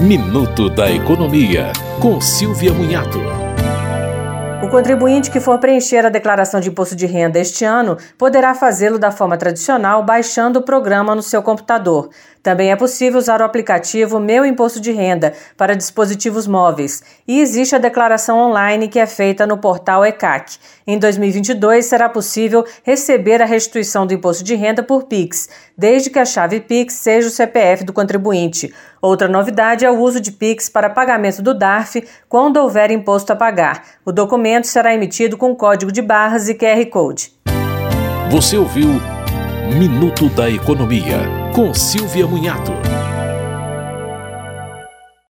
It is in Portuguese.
Minuto da Economia, com Silvia Munhato. O contribuinte que for preencher a declaração de imposto de renda este ano poderá fazê-lo da forma tradicional baixando o programa no seu computador. Também é possível usar o aplicativo Meu Imposto de Renda para dispositivos móveis e existe a declaração online que é feita no portal ECAC. Em 2022 será possível receber a restituição do imposto de renda por Pix, desde que a chave Pix seja o CPF do contribuinte. Outra novidade é o uso de Pix para pagamento do DARF quando houver imposto a pagar. O documento será emitido com código de barras e QR Code. Você ouviu Minuto da Economia, com Silvia Munhato.